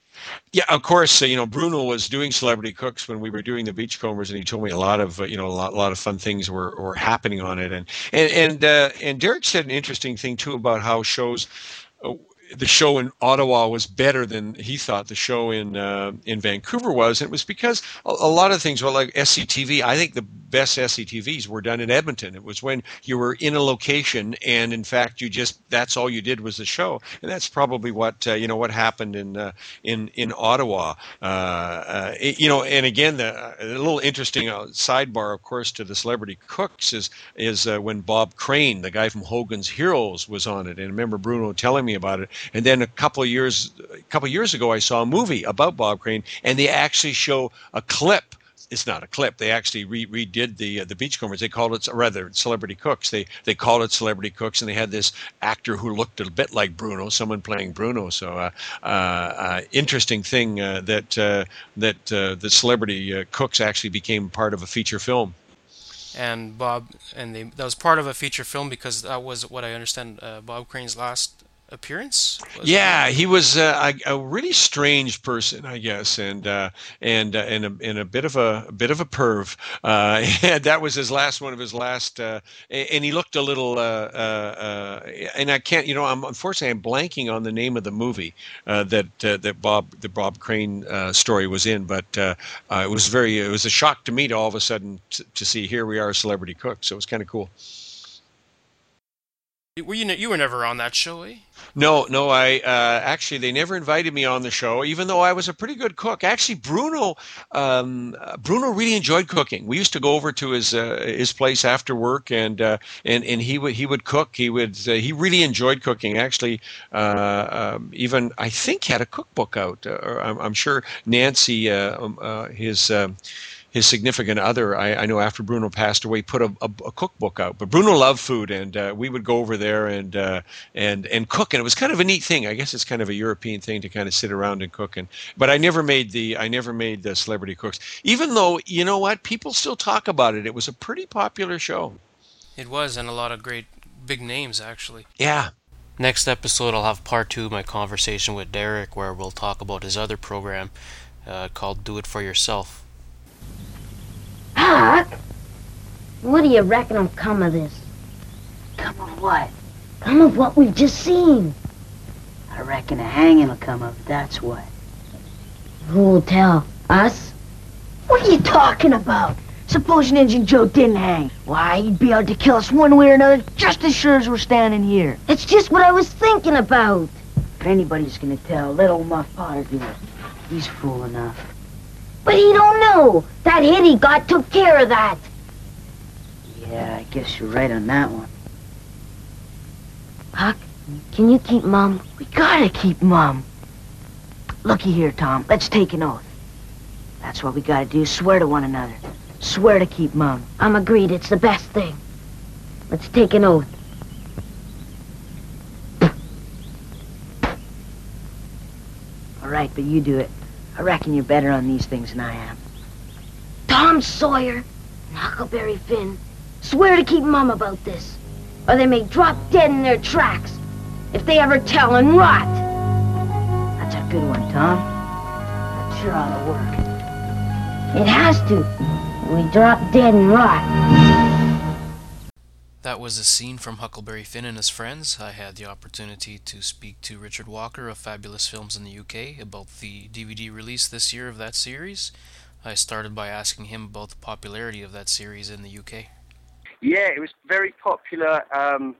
Yeah, of course. Uh, you know, Bruno was doing Celebrity Cooks when we were doing the Beachcombers, and he told me a lot of uh, you know a lot, a lot of fun things were, were happening on it. And and and uh, and Derek said an interesting thing too about how shows uh, the show in Ottawa was better than he thought the show in uh, in Vancouver was. And it was because a, a, lot of things, were like SCTV, I think the best SCTVs were done in Edmonton. It was when you were in a location, and in fact, you just that's all you did was the show, and that's probably what uh, you know what happened in uh, in in Ottawa. Uh, uh, it, you know, and again, the a little interesting uh, sidebar, of course, to the Celebrity Cooks is is when Bob Crane, the guy from Hogan's Heroes, was on it, and I remember Bruno telling me about it and then a couple years, a couple years ago, I saw a movie about Bob Crane, and they actually show a clip it's not a clip. They actually re- redid the uh, the Beachcombers. They called it rather Celebrity Cooks. They they called it Celebrity Cooks, and they had this actor who looked a bit like Bruno, someone playing Bruno. So, uh, uh, uh interesting thing uh, that uh, that the Celebrity Cooks actually became part of a feature film and Bob, and they, that was part of a feature film because that was what I understand Bob Crane's last appearance? Yeah, he was uh, a, a, really strange person, I guess, and uh, and uh, and, a, and a bit of a, a bit of a perv. Uh, that was his last one of his last, uh, and he looked a little. Uh, and I can't, you know, I'm unfortunately I'm blanking on the name of the movie that that Bob the Bob Crane story was in, but it was very it was a shock to me to all of a sudden to, to see here we are, a celebrity cook. So it was kind of cool. Were you you were never on that show, eh? No, no. I uh, actually they never invited me on the show, even though I was a pretty good cook. Actually, Bruno um, Bruno really enjoyed cooking. We used to go over to his uh, his place after work, and uh, and and he would he would cook. He would uh, he really enjoyed cooking. Actually, uh, um, even I think had a cookbook out. Uh, I'm, I'm, sure Nancy, um, his um, his significant other, I, I, know after Bruno passed away, put a, a, a cookbook out. But Bruno loved food, and uh, we would go over there and uh, and and cook, and it was kind of a neat thing. I guess it's kind of a European thing to kind of sit around and cook. And but I never made the I never made the Celebrity Cooks, even though you know what, people still talk about it. It was a pretty popular show. It was, and a lot of great big names actually. Yeah. Next episode, I'll have part two of my conversation with Derek, where we'll talk about his other program uh, called "Do It for Yourself." Huck, what do you reckon will come of this? Come of what? Come of what we've just seen. I reckon a hanging will come of it, that's what. Who'll tell? Us? What are you talking about? Supposing Injun Joe didn't hang. Why, he'd be out to kill us one way or another just as sure as we're standing here. That's just what I was thinking about. If anybody's gonna tell, let old Muff Potter do it. He's fool enough. But he don't know. That hit he got took care of that. Yeah, I guess you're right on that one. Huck, can you keep Mum? We gotta keep Mum. Looky here, Tom. Let's take an oath. That's what we gotta do. Swear to one another. Swear to keep Mum. I'm agreed. It's the best thing. Let's take an oath. All right, but you do it. I reckon you're better on these things than I am. Tom Sawyer and Huckleberry Finn swear to keep mum about this, or they may drop dead in their tracks if they ever tell and rot. That's a good one, Tom. That sure ought to work. It has to. We drop dead and rot. That was a scene from Huckleberry Finn and his friends. I had the opportunity to speak to Richard Walker of Fabulous Films in the UK about the DVD release this year of that series. I started by asking him about the popularity of that series in the UK. Yeah, it was very popular um,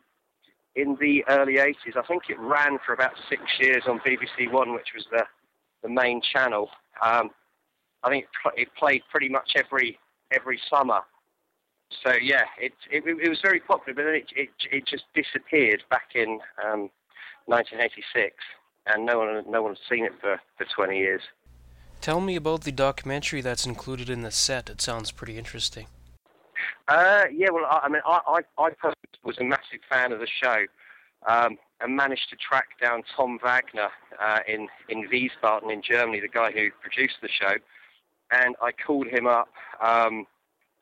in the early 80s. I think it ran for about six years on BBC One, which was the, the main channel. Um, I think it played pretty much every every summer so yeah, it, it, it was very popular, but then it it, it just disappeared back in um, 1986, and no one no one's seen it for, for 20 years. Tell me about the documentary that's included in the set. It sounds pretty interesting. Uh, yeah, well, I, I mean, I, I, I personally was a massive fan of the show um, and managed to track down Tom Wagner uh, in, in Wiesbaden in Germany, the guy who produced the show. And I called him up, um,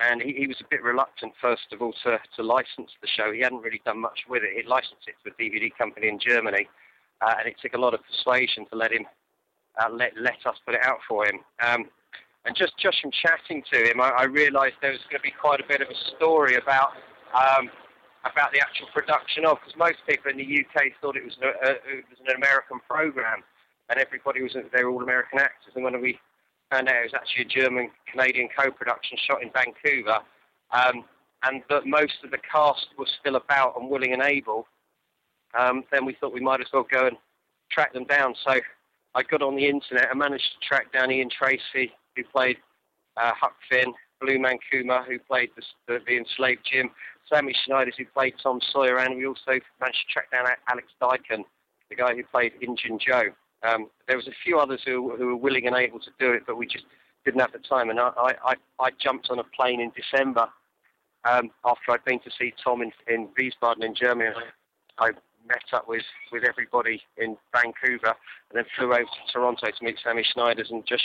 and he, he was a bit reluctant, first of all, to, to license the show. He hadn't really done much with it. He licensed it to a DVD company in Germany, uh, and it took a lot of persuasion to let him uh, let, let us put it out for him. Um, and just, just from chatting to him, I, I realised there was going to be quite a bit of a story about um, about the actual production of, because most people in the UK thought it was, a, a, it was an American program, and everybody was they were all American actors. And when we found out it was actually a German Canadian co-production shot in Vancouver, um, and that most of the cast was still about and willing and able, um, then we thought we might as well go and track them down. So I got on the internet and managed to track down Ian Tracey, who played uh, Huck Finn, Blue Man Kuma, who played the, the, the enslaved Jim, Sammy Snyders, who played Tom Sawyer, and we also managed to track down Alex Dyken, the guy who played Injun Joe. Um, there was a few others who, who were willing and able to do it, but we just didn't have the time. And I, I, I jumped on a plane in December um, after I'd been to see Tom in, in Wiesbaden in Germany. I met up with, with everybody in Vancouver and then flew over to Toronto to meet Sammy Snyders and just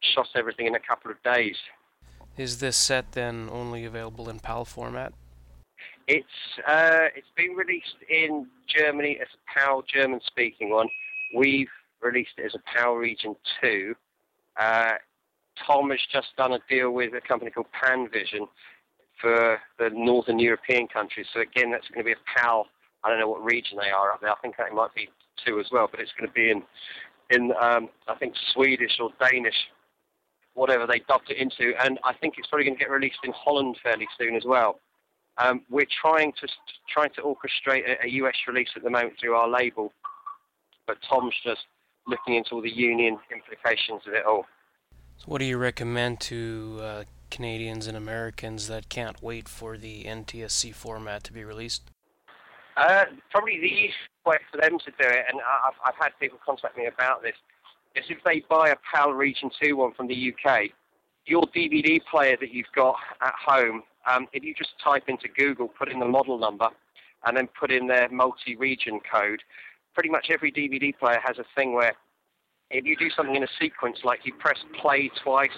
shot everything in a couple of days. Is this set then only available in PAL format? It's uh, it's been released in Germany as a PAL German speaking one. We've released it as a PAL Region 2. Uh, Tom has just done a deal with a company called Panvision for the Northern European countries. So again, that's going to be a PAL. I don't know what region they are up there. I think it might be two as well, but it's going to be in in um, I think Swedish or Danish, whatever they dubbed it into, and I think it's probably going to get released in Holland fairly soon as well. Um, we're trying to trying to orchestrate a, a, US release at the moment through our label, but Tom's just looking into all the union implications of it all. So what do you recommend to uh, Canadians and Americans that can't wait for the NTSC format to be released? Uh, probably the easiest way for them to do it, and I've, I've had people contact me about this, is if they buy a PAL Region 2 one from the UK, your DVD player that you've got at home, um, if you just type into Google, put in the model number, and then put in their multi-region code, pretty much every DVD player has a thing where if you do something in a sequence, like you press play twice,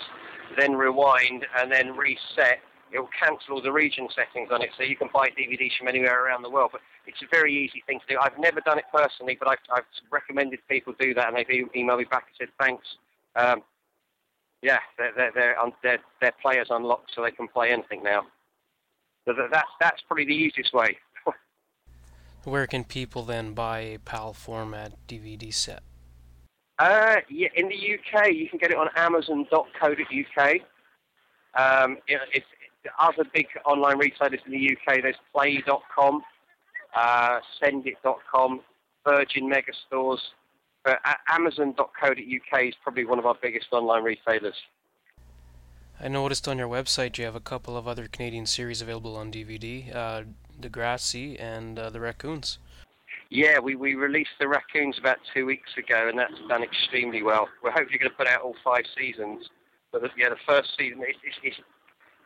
then rewind, and then reset, it will cancel all the region settings on it, so you can buy DVDs from anywhere around the world. But it's a very easy thing to do. I've never done it personally, but I've, I've recommended people do that, and they've emailed me back and said thanks. Um, yeah, their their their their players unlocked, so they can play anything now. So that, that's that's probably the easiest way. Where can people then buy a PAL format DVD set? Uh, yeah, in the UK, you can get it on Amazon.co.uk. Um, it, it's other big online retailers in the UK. There's Play.com, uh, Sendit.com, Virgin Megastores. But Amazon.co.uk is probably one of our biggest online retailers. I noticed on your website you have a couple of other Canadian series available on DVD, uh, Degrassi and uh, The Raccoons. Yeah, we, we released The Raccoons about two weeks ago, and that's done extremely well. We're hopefully going to put out all five seasons. But the, yeah, the first season, it's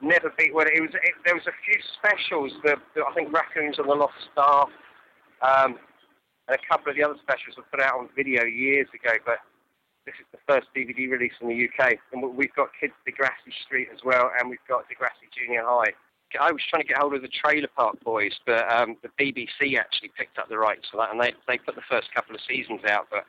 never beat. Well, it was it, there was a few specials. The, I think Raccoons and the Lost Star, um, and a couple of the other specials were put out on video years ago. But this is the first DVD release in the UK, and we've got Kids Degrassi Street as well, and we've got Degrassi Junior High. I was trying to get hold of the Trailer Park Boys, but um, the BBC actually picked up the rights for that, and they they put the first couple of seasons out. But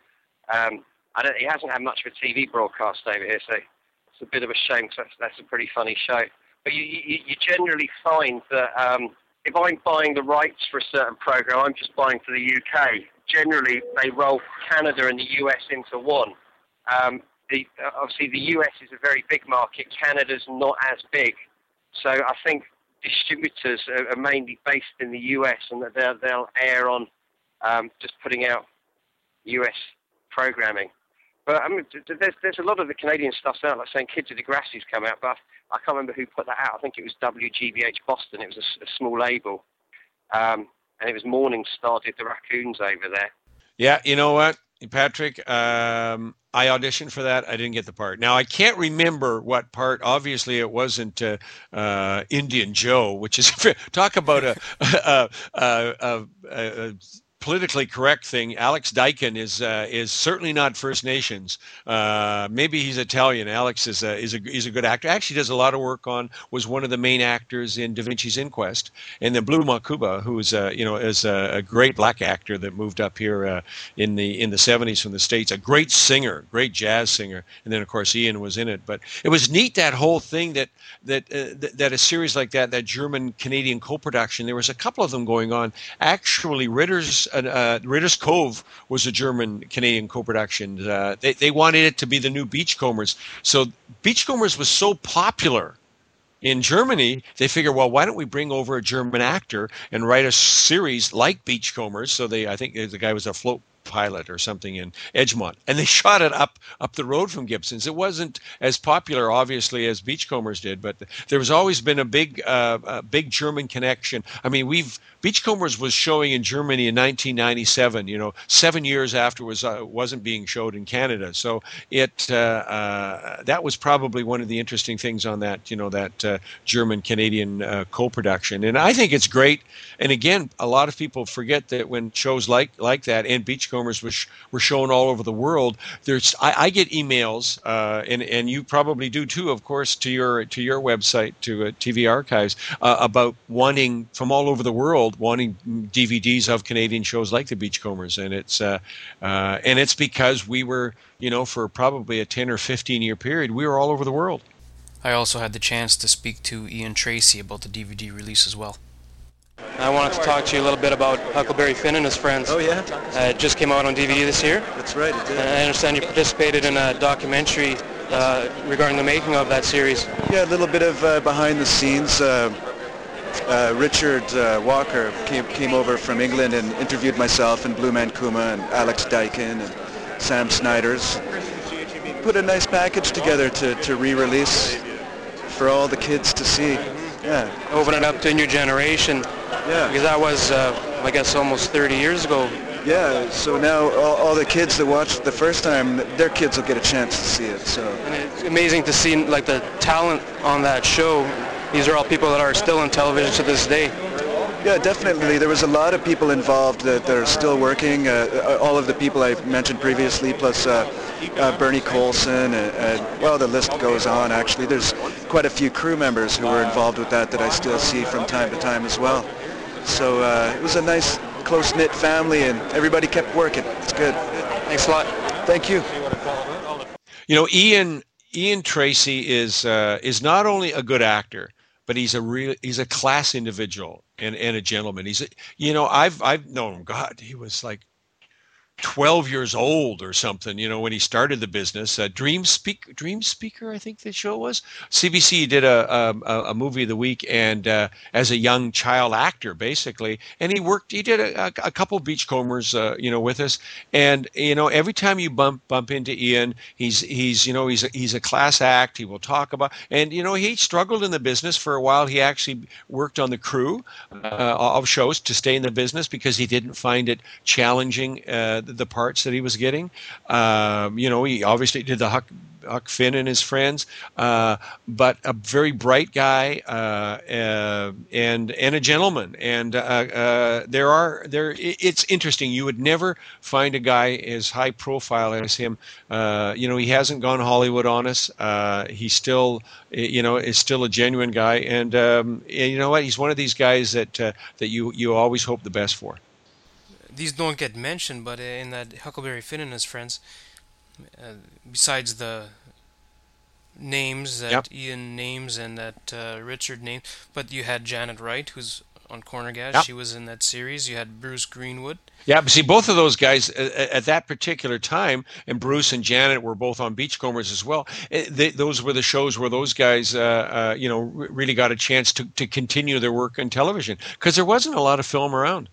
um, I don't, it hasn't had much of a TV broadcast over here, so it's a bit of a shame because that's, that's a pretty funny show. But you, you, you generally find that um, if I'm buying the rights for a certain program, I'm just buying for the UK. Generally, they roll Canada and the US into one. Um, the, obviously, the US is a very big market. Canada's not as big. So I think distributors are, are mainly based in the US and that they'll, they'll air on um, just putting out US programming. But I mean, there's there's a lot of the Canadian stuff out, like saying Kids of Degrassi's come out, but I can't remember who put that out. I think it was WGBH Boston. It was a, a small label, um, and it was Morning Star did the Raccoons over there. Yeah, you know what? Patrick, um, I auditioned for that. I didn't get the part. Now I can't remember what part. Obviously, it wasn't uh, uh, Indian Joe, which is talk about a, a, a, a politically correct thing. Alex Dyken is uh, is certainly not First Nations. Uh, maybe he's Italian. Alex is a, is a he's a good actor. Actually, does a lot of work on was one of the main actors in Da Vinci's Inquest. And then Blu Mankuma, who's uh, you know is a, a, great black actor that moved up here uh, in the in the 70s from the states. A great singer, great jazz singer. And then of course Ian was in it. But it was neat that whole thing that that uh, that, that a series like that, that German Canadian co-production. There was a couple of them going on. Actually, Ritter's uh, Ritter's Cove was a German Canadian co-production. Uh, they they wanted it to be the new Beachcombers. So Beachcombers was so popular in Germany, they figure, well, why don't we bring over a German actor and write a series like Beachcombers? So they, I think the guy was a float pilot or something in Egmont, and they shot it up up the road from Gibsons. It wasn't as popular, obviously, as Beachcombers did, but there was always been a big uh, a big German connection. I mean, we've Beachcombers was showing in Germany in 1997. You know, seven years after it was uh, wasn't being showed in Canada. So it uh, uh, that was probably one of the interesting things on that you know that uh, German Canadian uh, co-production, and I think it's great. And again, a lot of people forget that when shows like like that and Beachcombers was were shown all over the world. There's I, I get emails, uh, and and you probably do too, of course, to your to your website to TV Archives about wanting from all over the world wanting DVDs of Canadian shows like the Beachcombers, and it's uh, uh, and it's because we were, you know, for probably a ten or fifteen year period, we were all over the world. I also had the chance to speak to Ian Tracey about the DVD release as well. I wanted to talk to you a little bit about Huckleberry Finn and his friends. Oh yeah, uh, it just came out on DVD this year. That's right, it did. And I understand you participated in a documentary uh, regarding the making of that series. Yeah, a little bit of uh, behind the scenes. Uh, uh, Richard uh, Walker came, came over from England and interviewed myself and Blu Mankuma and Alex Dyken and Sam Snyders. Put a nice package together to, to re-release for all the kids to see. Yeah. Open it up to a new generation. Yeah. Because that was, uh, I guess, almost 30 years ago. Yeah, so now all, all, the kids that watched the first time, their kids will get a chance to see it. So. And it's amazing to see like the talent on that show these are all people that are still in television to this day. Yeah, definitely. There was a lot of people involved that, that are still working. Uh, all of the people I mentioned previously, plus uh, uh, Bernie Coulson, and, and, well, the list goes on. Actually, there's quite a few crew members who were involved with that that I still see from time to time as well. So uh, it was a nice, close-knit family, and everybody kept working. It's good. Thanks a lot. Thank you. You know, Ian Ian Tracey is uh, is not only a good actor, but he's a real he's a class individual and, and a gentleman. He's you know I've I've known him. God, he was like 12 years old or something, you know, when he started the business. Uh, Dream Speak, Dream Speaker, I think the show was. CBC did a a, a movie of the week, and uh, as a young child actor, basically, and he worked. He did a, a couple Beachcombers, uh, you know, with us, and you know, every time you bump bump into Ian, he's he's you know he's a, he's a class act. He will talk about, and you know, he struggled in the business for a while. He actually worked on the crew uh, of shows to stay in the business because he didn't find it challenging uh, the parts that he was getting. Um, you know, he obviously did the Huck, Huck Finn and his friends, uh, but a very bright guy uh, uh, and and a gentleman. And uh, uh, there are there. It's interesting. You would never find a guy as high profile as him. You know, he hasn't gone Hollywood on us. he still, you know, is still a genuine guy. And, um, and you know what? He's one of these guys that that you you always hope the best for these don't get mentioned, but in that Huckleberry Finn and his friends, uh, besides the names that yep. Ian names and that uh, Richard named, but you had Janet Wright, who's on Corner Gas. Yep. She was in that series. You had Bruce Greenwood. Yeah, but see, both of those guys at that particular time, and Bruce and Janet were both on Beachcombers as well. Eh, they, those were the shows where those guys, uh, uh, you know, really got a chance to, to continue their work in television because there wasn't a lot of film around.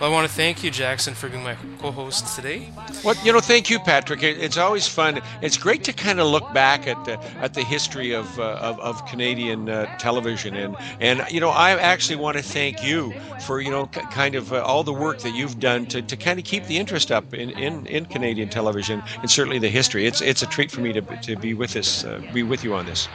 Well, I want to thank you, Jackson, for being my co-host today. Well, you know, thank you, Patrick. It's always fun. It's great to kind of look back at the at the history of uh, of, of, Canadian uh, television, and and you know, I actually want to thank you for you know kind of uh, all the work that you've done to, to kind of keep the interest up in, in, in Canadian television and certainly the history. It's it's a treat for me to to be with this uh, be with you on this.